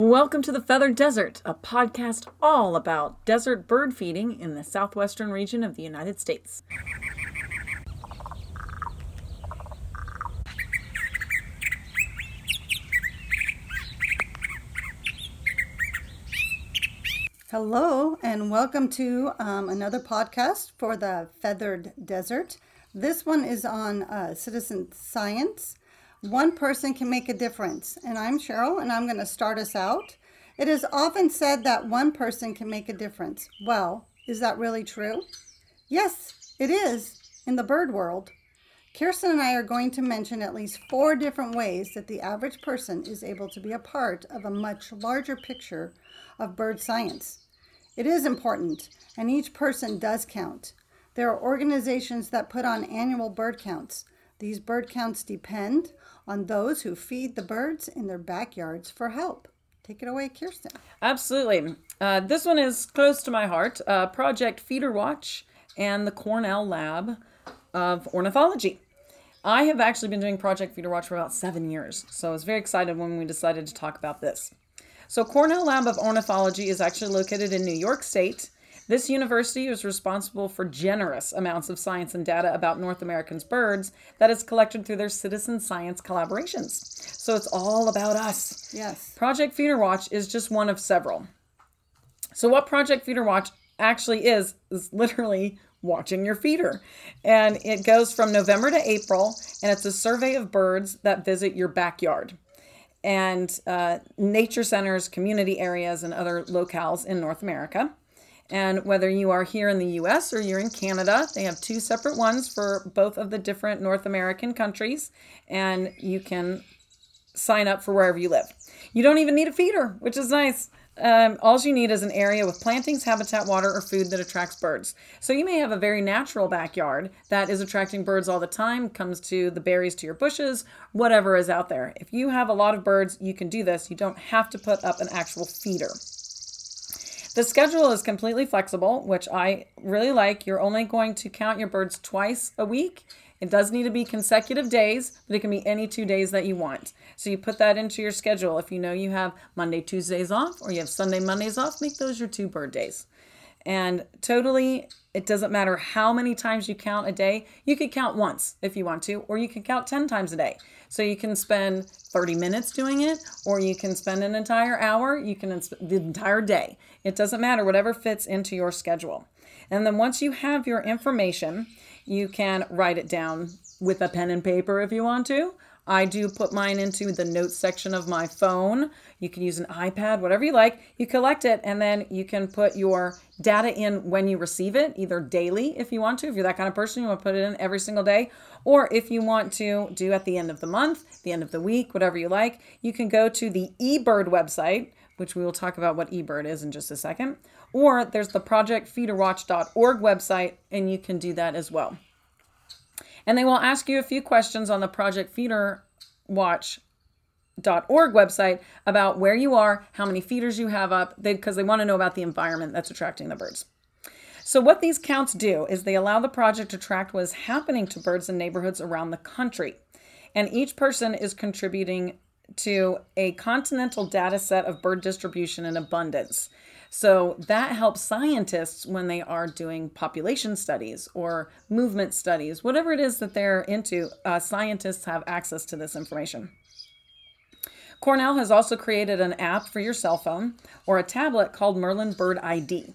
Welcome to the Feathered Desert, a podcast all about desert bird feeding in the southwestern region of the United States. Hello, and welcome to um, another podcast for the Feathered Desert. This one is on uh, citizen science. One person can make a difference. And I'm Cheryl, and I'm going to start us out. It is often said that one person can make a difference. Well, is that really true? Yes, it is in the bird world. Kiersten and I are going to mention at least four different ways that the average person is able to be a part of a much larger picture of bird science. It is important, and each person does count. There are organizations that put on annual bird counts. These bird counts depend on those who feed the birds in their backyards for help. Take it away, Kiersten. Absolutely. Uh, this one is close to my heart uh, Project Feeder Watch and the Cornell Lab of Ornithology. I have actually been doing Project Feeder Watch for about seven years, so I was very excited when we decided to talk about this. So, Cornell Lab of Ornithology is actually located in New York State. This university is responsible for generous amounts of science and data about North American's birds that is collected through their citizen science collaborations. So it's all about us. Yes. Project Feeder Watch is just one of several. So, what Project Feeder Watch actually is, is literally watching your feeder. And it goes from November to April, and it's a survey of birds that visit your backyard and uh, nature centers, community areas, and other locales in North America. And whether you are here in the US or you're in Canada, they have two separate ones for both of the different North American countries, and you can sign up for wherever you live. You don't even need a feeder, which is nice. Um, all you need is an area with plantings, habitat, water, or food that attracts birds. So you may have a very natural backyard that is attracting birds all the time, comes to the berries to your bushes, whatever is out there. If you have a lot of birds, you can do this. You don't have to put up an actual feeder. The schedule is completely flexible, which I really like. You're only going to count your birds twice a week. It does need to be consecutive days, but it can be any two days that you want. So you put that into your schedule. If you know you have Monday, Tuesdays off, or you have Sunday, Mondays off, make those your two bird days. And totally, it doesn't matter how many times you count a day. You could count once if you want to, or you can count 10 times a day. So you can spend 30 minutes doing it, or you can spend an entire hour, you can the entire day. It doesn't matter, whatever fits into your schedule. And then once you have your information, you can write it down with a pen and paper if you want to. I do put mine into the notes section of my phone. You can use an iPad, whatever you like. You collect it and then you can put your data in when you receive it, either daily if you want to. If you're that kind of person, you want to put it in every single day. Or if you want to do at the end of the month, the end of the week, whatever you like, you can go to the eBird website, which we will talk about what eBird is in just a second. Or there's the projectfeederwatch.org website, and you can do that as well. And they will ask you a few questions on the Project Feeder Watch org website about where you are, how many feeders you have up, because they, they want to know about the environment that's attracting the birds. So, what these counts do is they allow the project to track what is happening to birds in neighborhoods around the country. And each person is contributing to a continental data set of bird distribution and abundance. So that helps scientists when they are doing population studies or movement studies, whatever it is that they're into, uh, scientists have access to this information. Cornell has also created an app for your cell phone or a tablet called Merlin Bird ID.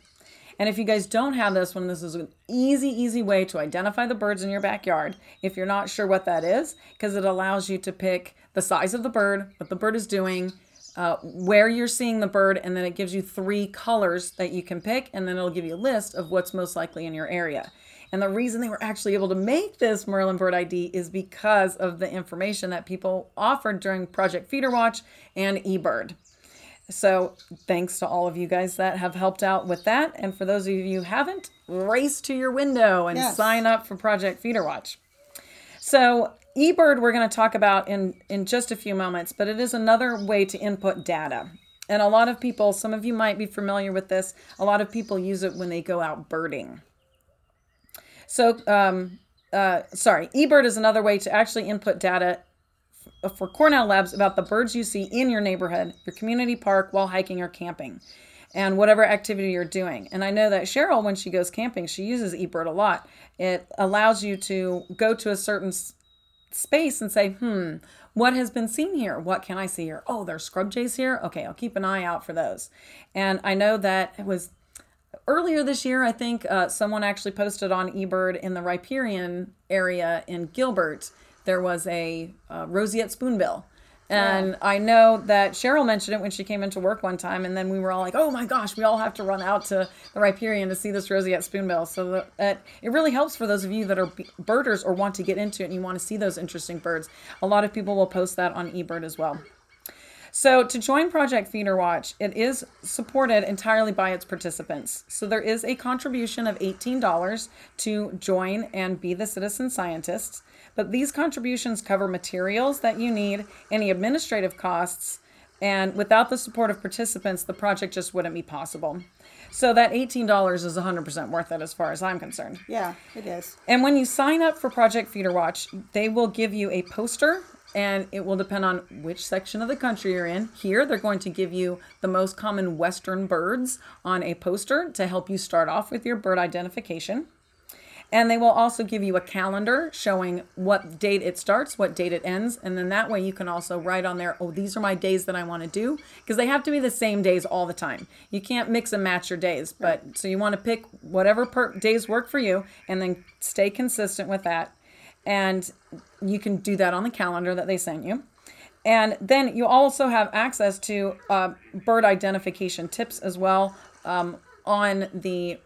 And if you guys don't have this one, this is an easy, easy way to identify the birds in your backyard if you're not sure what that is, because it allows you to pick the size of the bird, what the bird is doing, uh, where you're seeing the bird, and then it gives you three colors that you can pick, and then it'll give you a list of what's most likely in your area. And the reason they were actually able to make this Merlin Bird ID is because of the information that people offered during Project Feeder Watch and eBird. So, thanks to all of you guys that have helped out with that. And for those of you who haven't, race to your window and yes. sign up for Project Feeder Watch. So, eBird we're going to talk about in in just a few moments, but it is another way to input data. And a lot of people, some of you might be familiar with this, a lot of people use it when they go out birding. So, um, uh, sorry, eBird is another way to actually input data for Cornell Labs about the birds you see in your neighborhood, your community park, while hiking or camping, and whatever activity you're doing. And I know that Cheryl, when she goes camping, she uses eBird a lot. It allows you to go to a certain space and say, hmm, what has been seen here? What can I see here? Oh, there's scrub jays here. Okay, I'll keep an eye out for those. And I know that it was earlier this year, I think uh, someone actually posted on eBird in the riparian area in Gilbert. There was a uh, roseate spoonbill. And I know that Cheryl mentioned it when she came into work one time, and then we were all like, "Oh my gosh, we all have to run out to the riparian to see this roseate spoonbill." So that, that it really helps for those of you that are birders or want to get into it and you want to see those interesting birds. A lot of people will post that on eBird as well. So, to join Project Feeder Watch, it is supported entirely by its participants. So, there is a contribution of $18 to join and be the citizen scientists. But these contributions cover materials that you need, any administrative costs, and without the support of participants, the project just wouldn't be possible. So, that $18 is 100% worth it as far as I'm concerned. Yeah, it is. And when you sign up for Project Feeder Watch, they will give you a poster and it will depend on which section of the country you're in. Here, they're going to give you the most common Western birds on a poster to help you start off with your bird identification. And they will also give you a calendar showing what date it starts, what date it ends. And then that way you can also write on there, oh, these are my days that I want to do. Because they have to be the same days all the time. You can't mix and match your days. But so you want to pick whatever per- days work for you and then stay consistent with that. And you can do that on the calendar that they sent you. And then you also have access to uh, bird identification tips as well um, on the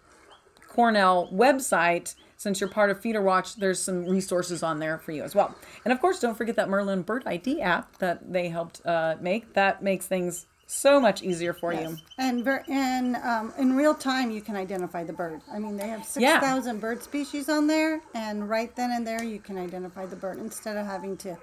Cornell website. Since you're part of Feeder Watch, there's some resources on there for you as well. And of course, don't forget that Merlin Bird ID app that they helped uh, make. That makes things so much easier for you. And ver- and um, in real time, you can identify the bird. I mean, they have six thousand Yeah. bird species on there, and right then and there, you can identify the bird instead of having to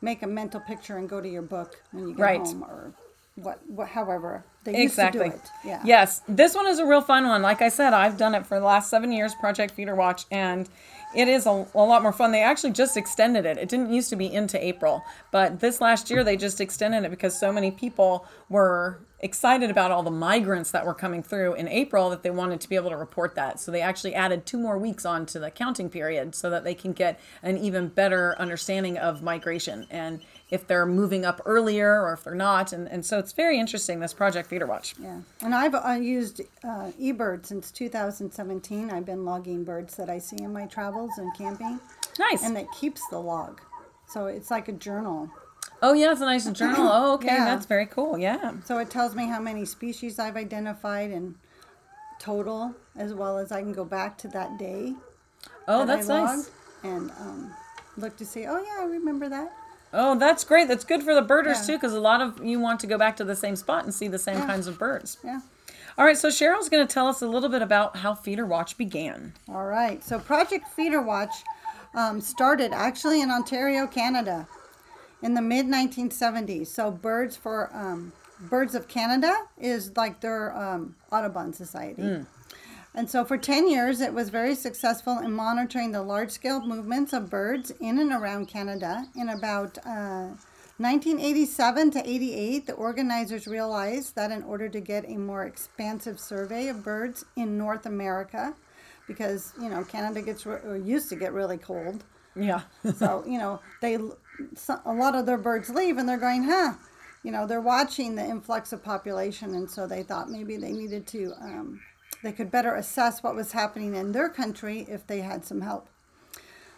make a mental picture and go to your book when you get Right. home or what, what. However, they used Exactly. to do it. Yeah. Yes, this one is a real fun one. Like I said, I've done it for the last seven years, Project Feeder Watch, and it is a, a lot more fun. They actually just extended it. It didn't used to be into April, but this last year they just extended it because so many people were excited about all the migrants that were coming through in April that they wanted to be able to report that. So they actually added two more weeks onto the counting period so that they can get an even better understanding of migration and if they're moving up earlier or if they're not. And, and so it's very interesting, this Project Feeder Watch. Yeah, and I've uh, used uh, eBird since 2017. I've been logging birds that I see in my travels and camping, Nice. and it keeps the log. So it's like a journal. Oh yeah, it's a nice journal. Oh, okay, Yeah. that's very cool. Yeah. So it tells me how many species I've identified and total, as well as I can go back to that day. Oh, that that's nice. And um, look to see, oh yeah, I remember that. Oh, that's great. That's good for the birders Yeah. too, because a lot of you want to go back to the same spot and see the same Yeah. kinds of birds. Yeah. All right, so Cheryl's going to tell us a little bit about how Feeder Watch began. All right. So Project Feeder Watch um, started actually in Ontario, Canada, in the mid 1970s. So Birds for um, Birds of Canada is like their um, Audubon Society. And so for 10 years, it was very successful in monitoring the large scale movements of birds in and around Canada. In about uh, 1987 to 88, the organizers realized that in order to get a more expansive survey of birds in North America, because you know Canada gets re- or used to get really cold, Yeah. so you know they a lot of their birds leave and they're going, huh? You know they're watching the influx of population, and so they thought maybe they needed to um, they could better assess what was happening in their country if they had some help.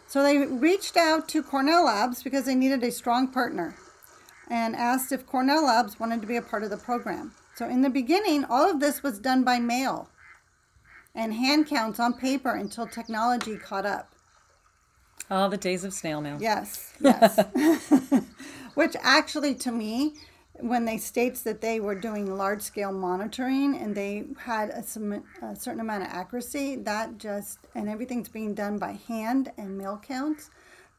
So they reached out to Cornell Labs because they needed a strong partner and asked if Cornell Labs wanted to be a part of the program. So in the beginning, all of this was done by mail and hand counts on paper until technology caught up. All the days of snail mail. Yes, yes. Which actually, to me, when they states that they were doing large scale monitoring and they had a, a certain amount of accuracy, that just and everything's being done by hand and mail counts,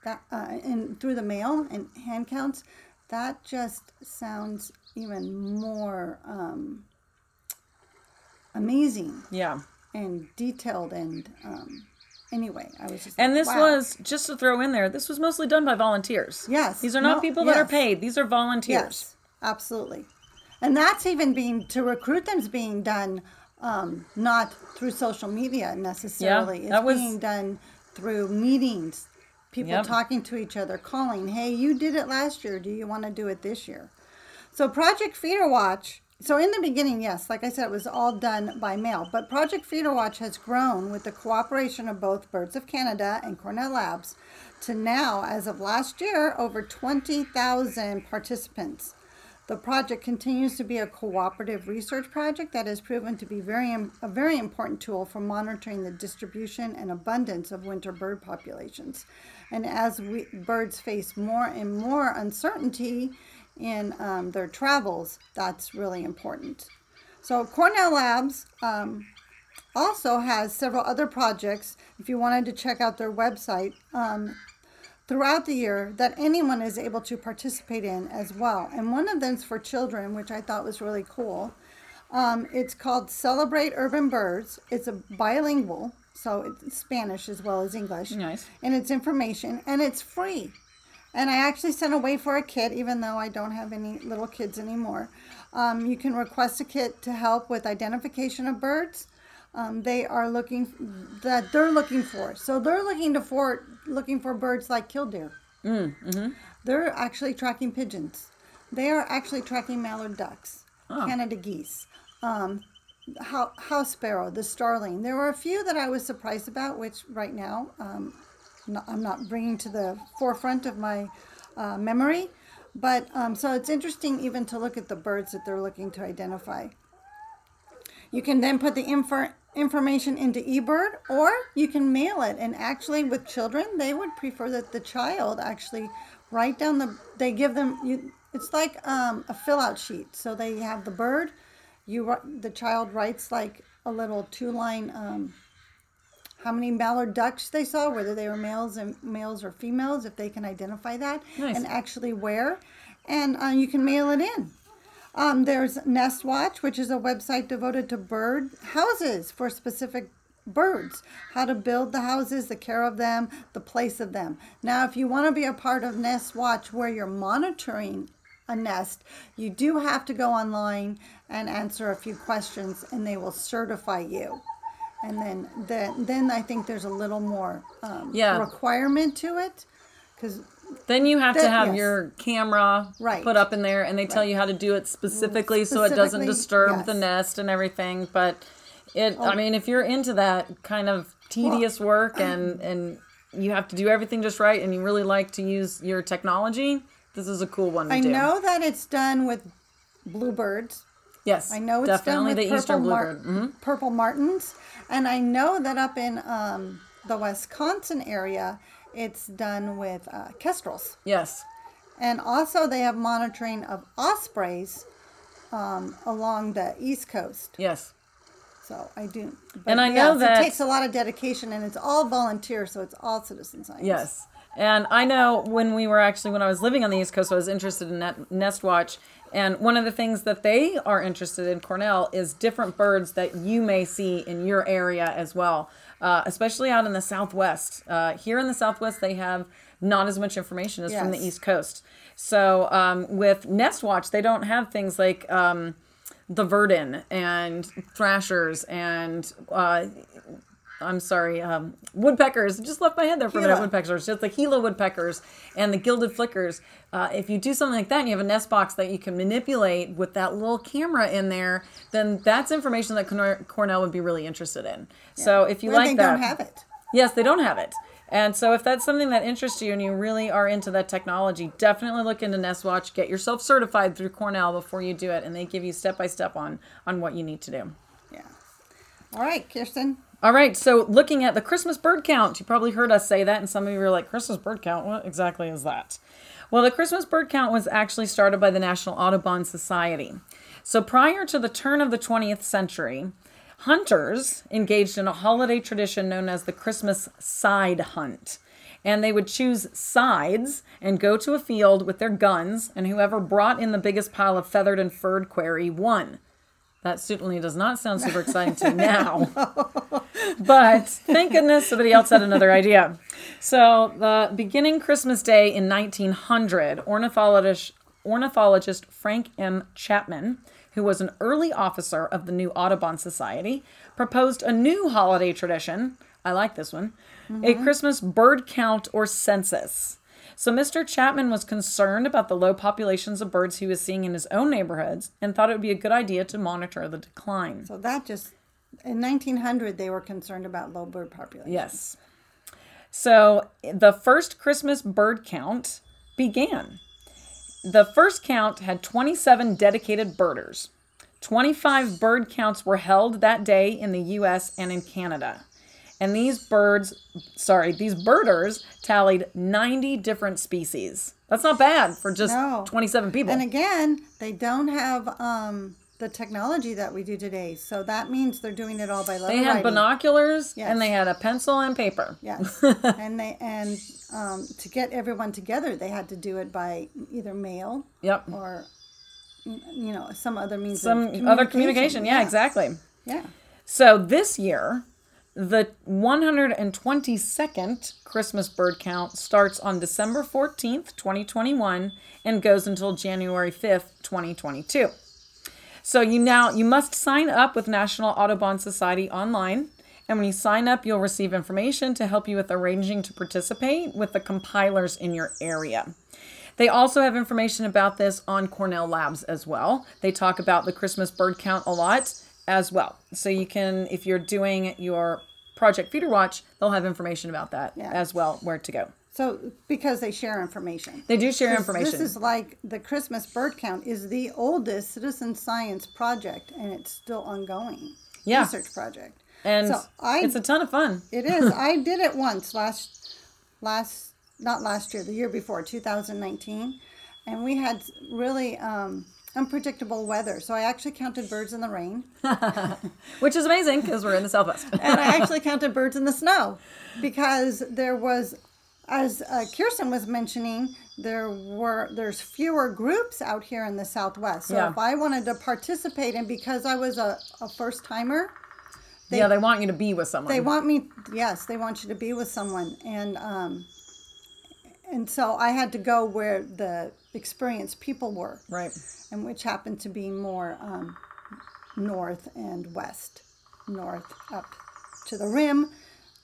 that uh, and through the mail and hand counts, that just sounds even more um, amazing Yeah. and detailed and um, anyway. I was just And like, this wow. was just to throw in there. This was mostly done by volunteers. Yes. These are not No, people that are yes. paid. These are volunteers. Yes, absolutely. And that's even being to recruit them's being done um, not through social media necessarily. it's that was- being done through meetings, people Yep. talking to each other, calling, "Hey, you did it last year. Do you want to do it this year?" So Project Feeder Watch. So in the beginning, yes, like I said, it was all done by mail. But Project Feeder Watch has grown with the cooperation of both Birds of Canada and Cornell Labs to now, as of last year, over 20,000 participants. The project continues to be a cooperative research project that has proven to be very a very important tool for monitoring the distribution and abundance of winter bird populations. And as we, birds face more and more uncertainty in um, their travels, that's really important. So Cornell Labs um, also has several other projects. If you wanted to check out their website, um, throughout the year that anyone is able to participate in as well. And one of them's for children, which I thought was really cool. Um, it's called Celebrate Urban Birds. It's a bilingual, so it's Spanish as well as English. Nice. And it's information, and it's free. And I actually sent away for a kit, even though I don't have any little kids anymore. Um, you can request a kit to help with identification of birds. Um, they are looking that they're looking for. So they're looking to for looking for birds like killdeer. They're actually tracking pigeons. They are actually tracking mallard ducks, Canada geese, um, how, house sparrow, the starling. There were a few that I was surprised about, which right now um, no- I'm not bringing to the forefront of my uh, memory. But um, so it's interesting even to look at the birds that they're looking to identify. You can then put the info, information into eBird or you can mail it. And actually, with children, they would prefer that the child actually write down the, they give them, you, it's like um, a fill out sheet. So they have the bird, you the child writes like a little two line, um, how many mallard ducks they saw, whether they were males and males or females, if they can identify that, Nice. and actually where, and uh, you can mail it in. Um, there's Nest Watch, which is a website devoted to bird houses for specific birds, how to build the houses, the care of them, the place of them. Now, if you want to be a part of Nest Watch where you're monitoring a nest, you do have to go online and answer a few questions, and they will certify you. And then, then, then I think there's a little more um, Yeah. requirement to it, because Then you have to have yes. your camera Right. put up in there, and they tell you how to do it specifically, so it doesn't disturb the nest and everything. But it, I mean, if you're into that kind of tedious work and and you have to do everything just right, and you really like to use your technology, this is a cool one to I do. know that it's done with bluebirds. Yes, I know it's definitely done with the purple, eastern mar- bluebird. hmm purple martins, and I know that up in um, the Wisconsin area, it's done with uh, kestrels, Yes, and also they have monitoring of ospreys um, along the east coast. yes. So I do, but And I know that- it takes a lot of dedication, and it's all volunteer, so it's all citizen science. Yes. And I know when we were actually, when I was living on the East Coast, I was interested in net, Nest Watch. And one of the things that they are interested in, Cornell, is different birds that you may see in your area as well, uh, especially out in the Southwest. Uh, here in the Southwest, they have not as much information as from the East Coast. So um, with Nest Watch, they don't have things like um, the verdin and thrashers and uh, I'm sorry, um, woodpeckers. Just left my head there for a minute. Woodpeckers. It's the Gila woodpeckers and the gilded flickers. Uh, if you do something like that and you have a nest box that you can manipulate with that little camera in there, then that's information that Cornell- Cornell would be really interested in. So if you Well, like they that, don't have it. Yes, they don't have it. And so if that's something that interests you and you really are into that technology, definitely look into Nest Watch. Get yourself certified through Cornell before you do it, and they give you step by step on on what you need to do. Yeah. All right, Kiersten. All right, so looking at the Christmas bird count, you probably heard us say that, and some of you are like, Christmas bird count? What exactly is that? Well, the Christmas bird count was actually started by the National Audubon Society. So prior to the turn of the 20th century, hunters engaged in a holiday tradition known as the Christmas side hunt. And they would choose sides and go to a field with their guns, and whoever brought in the biggest pile of feathered and furred quarry won. That certainly does not sound super exciting to me now. But thank goodness somebody else had another idea. So, the beginning Christmas Day in 1900, ornithologist, ornithologist Frank M. Chapman, who was an early officer of the New Audubon Society, proposed a new holiday tradition. I like this one a mm-hmm. Christmas bird count or census. So Mr. Chapman was concerned about the low populations of birds he was seeing in his own neighborhoods and thought it would be a good idea to monitor the decline. So that just in 1900 they were concerned about low bird population. Yes. So the first Christmas bird count began. The first count had 27 dedicated birders. 25 bird counts were held that day in the US and in Canada. And these birds, sorry, these birders tallied 90 different species. That's not bad for just No. 27 people. And again, they don't have um, the technology that we do today. So that means they're doing it all by letter they had writing. binoculars Yes. and they had a pencil and paper. Yes, and they and um, to get everyone together, they had to do it by either mail Yep. or you know some other means Some of other communication. Yeah, exactly. Yeah. So this year, the 122nd Christmas bird count starts on December 14th, 2021 and goes until January 5th, 2022. So you now you must sign up with National Audubon Society online. And when you sign up, you'll receive information to help you with arranging to participate with the compilers in your area. They also have information about this on Cornell Labs as well. They talk about the Christmas bird count a lot as well. So you can, if you're doing your Project Feeder Watch, they'll have information about that Yeah. as well, where to go. So because they share information. They do share information. This is like the Christmas bird count is the oldest citizen science project, and it's still ongoing. Yeah. Research project. and so I- it's a ton of fun. It is. I did it once last, last not last year, the year before, 2019, and we had really um, unpredictable weather. So I actually counted birds in the rain, Which is amazing because we're in the Southwest. and I actually counted birds in the snow because there was, as uh, Kiersten was mentioning, there were there's fewer groups out here in the Southwest. So Yeah. if I wanted to participate, and because I was a, a first timer. yeah, they want you to be with someone. They want me, yes, they want you to be with someone, and um, and so I had to go where the experienced people were, right. and which happened to be more um, north and west, north up to the rim,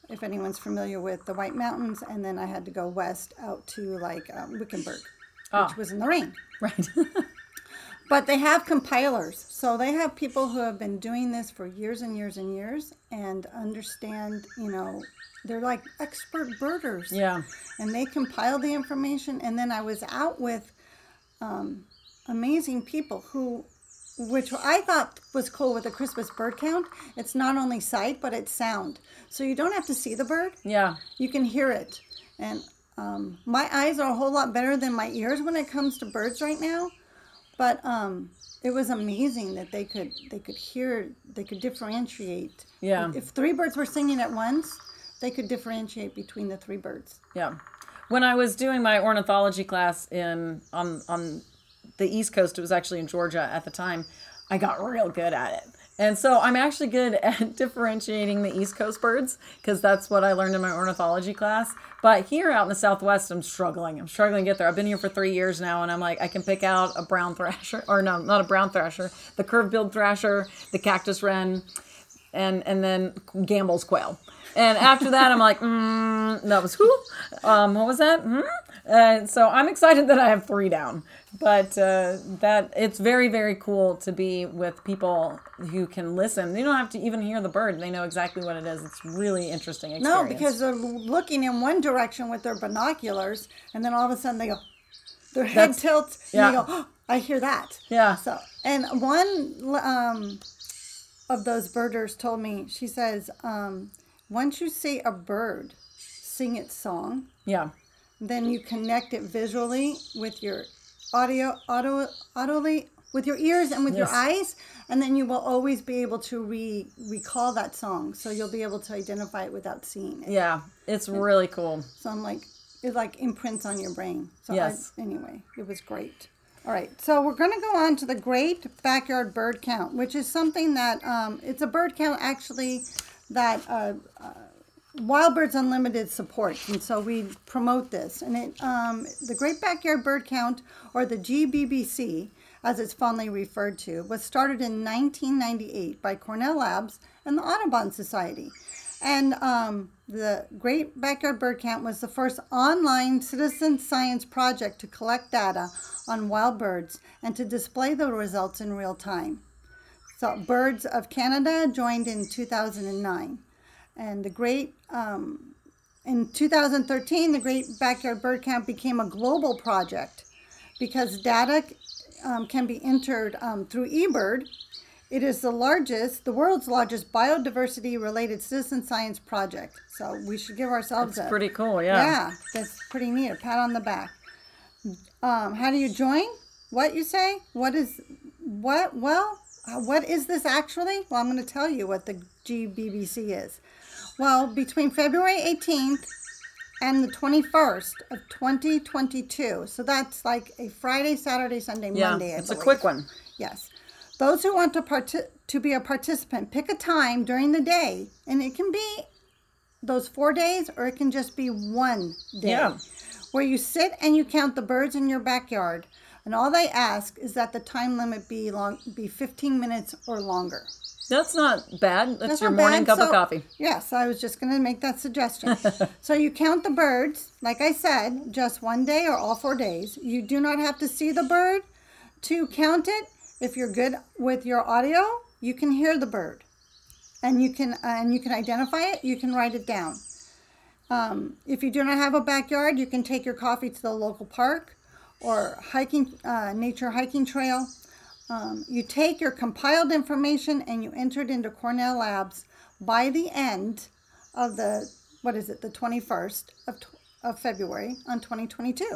if anyone's familiar with the White Mountains, and then I had to go west out to like um, Wickenburg, which was in the rain. Right. But they have compilers. So they have people who have been doing this for years and years and years and understand, you know, they're like expert birders. yeah. And they compile the information. And then I was out with um, amazing people who, which I thought was cool with the Christmas bird count. It's not only sight, but it's sound. So you don't have to see the bird, Yeah. you can hear it. And um, my eyes are a whole lot better than my ears when it comes to birds right now but um, it was amazing that they could they could hear they could differentiate. Yeah. If three birds were singing at once, they could differentiate between the three birds. Yeah. When I was doing my ornithology class in on on the East Coast, it was actually in Georgia at the time, I got real good at it. And so I'm actually good at differentiating the East Coast birds because that's what I learned in my ornithology class. But here out in the Southwest, I'm struggling. I'm struggling to get there. I've been here for three years now, and I'm like, I can pick out a brown thrasher, or no, not a brown thrasher, the curved-billed thrasher, the cactus wren, and and then Gambel's quail. And after that, I'm like, mm, that was who? Um, what was that? Mm? And so I'm excited that I have three down. But uh, that it's very very cool to be with people who can listen. They don't have to even hear the bird; they know exactly what it is. It's really interesting. Experience. No, because they're looking in one direction with their binoculars, and then all of a sudden they go, their head That's- tilts, and yeah. they go, oh, I hear that. yeah, So, and one um, of those birders told me, she says, um, once you see a bird sing its song, yeah, then you connect it visually with your audio, auto, audibly, with your ears and with your eyes, and then you will always be able to re recall that song. So you'll be able to identify it without seeing it. yeah. It's really cool. So I'm like, it like imprints on your brain. So Yes. I, anyway, it was great. All right, so we're going to go on to the Great Backyard Bird Count, which is something that um, it's a bird count actually that uh, uh, Wild Birds Unlimited supports, and so we promote this. And it, um, the Great Backyard Bird Count, or the GBBC, as it's fondly referred to, was started in 1998 by Cornell Labs and the Audubon Society. And um, the Great Backyard Bird Count was the first online citizen science project to collect data on wild birds and to display the results in real time. So, Birds of Canada joined in 2009. And the Great, um, in 2013, the Great Backyard Bird Count became a global project because data um, can be entered um, through eBird it is the largest, the world's largest biodiversity related citizen science project. So we should give ourselves That's a pretty cool, yeah. Yeah, that's pretty neat. A pat on the back. Um, how do you join? What you say? What is what? Well, uh, what is this actually? Well, I'm going to tell you what the GBBC is. Well, between February 18th and the 21st of 2022, so that's like a Friday, Saturday, Sunday, Yeah, Monday. I it's a quick one. Yes. Those who want to part- to be a participant, pick a time during the day, and it can be those four days, or it can just be one day, Yeah. where you sit and you count the birds in your backyard. And all they ask is that the time limit be long, be 15 minutes or longer. That's not bad. That's, That's your morning bad. cup of coffee. Yes, I was just going to make that suggestion. so you count the birds, like I said, just one day or all four days. You do not have to see the bird to count it. If you're good with your audio, you can hear the bird, and you can and you can identify it. You can write it down. Um, if you do not have a backyard, you can take your coffee to the local park or hiking uh, nature hiking trail. Um, you take your compiled information and you enter it into Cornell Labs by the end of the what is it the 21st of, of February on 2022.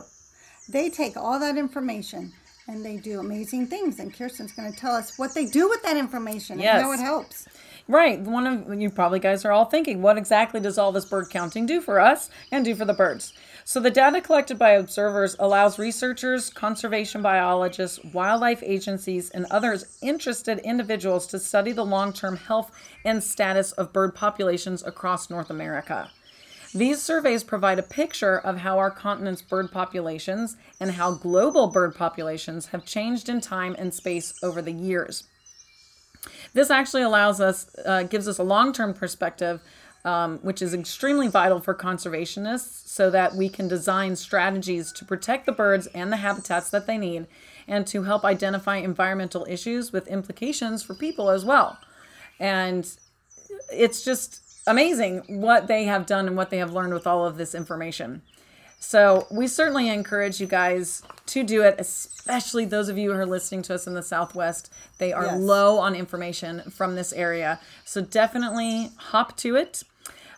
They take all that information and they do amazing things and Kiersten's going to tell us what they do with that information and how it helps. Right. One of you probably guys are all thinking, what exactly does all this bird counting do for us and do for the birds? So the data collected by observers allows researchers, conservation biologists, wildlife agencies, and others interested individuals to study the long-term health and status of bird populations across North America. These surveys provide a picture of how our continent's bird populations and how global bird populations have changed in time and space over the years. This actually allows us, uh, gives us a long term perspective, um, which is extremely vital for conservationists so that we can design strategies to protect the birds and the habitats that they need and to help identify environmental issues with implications for people as well. And it's just amazing what they have done and what they have learned with all of this information. So we certainly encourage you guys to do it, especially those of you who are listening to us in the Southwest. They are Yes. low on information from this area. So definitely hop to it.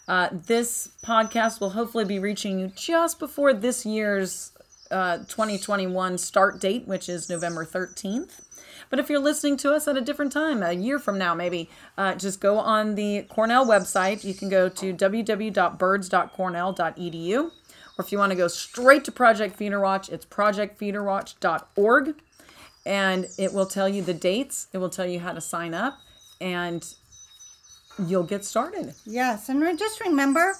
Uh, this podcast will hopefully be reaching you just before this year's uh, 2021 start date, which is November 13th. But if you're listening to us at a different time, a year from now, maybe, uh, just go on the Cornell website. You can go to www.birds.cornell.edu. Or if you want to go straight to Project Feeder Watch, it's projectfeederwatch.org. And it will tell you the dates, it will tell you how to sign up, and you'll get started. Yes, and re- just remember,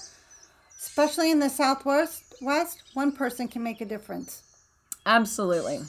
especially in the Southwest, West, one person can make a difference. Absolutely.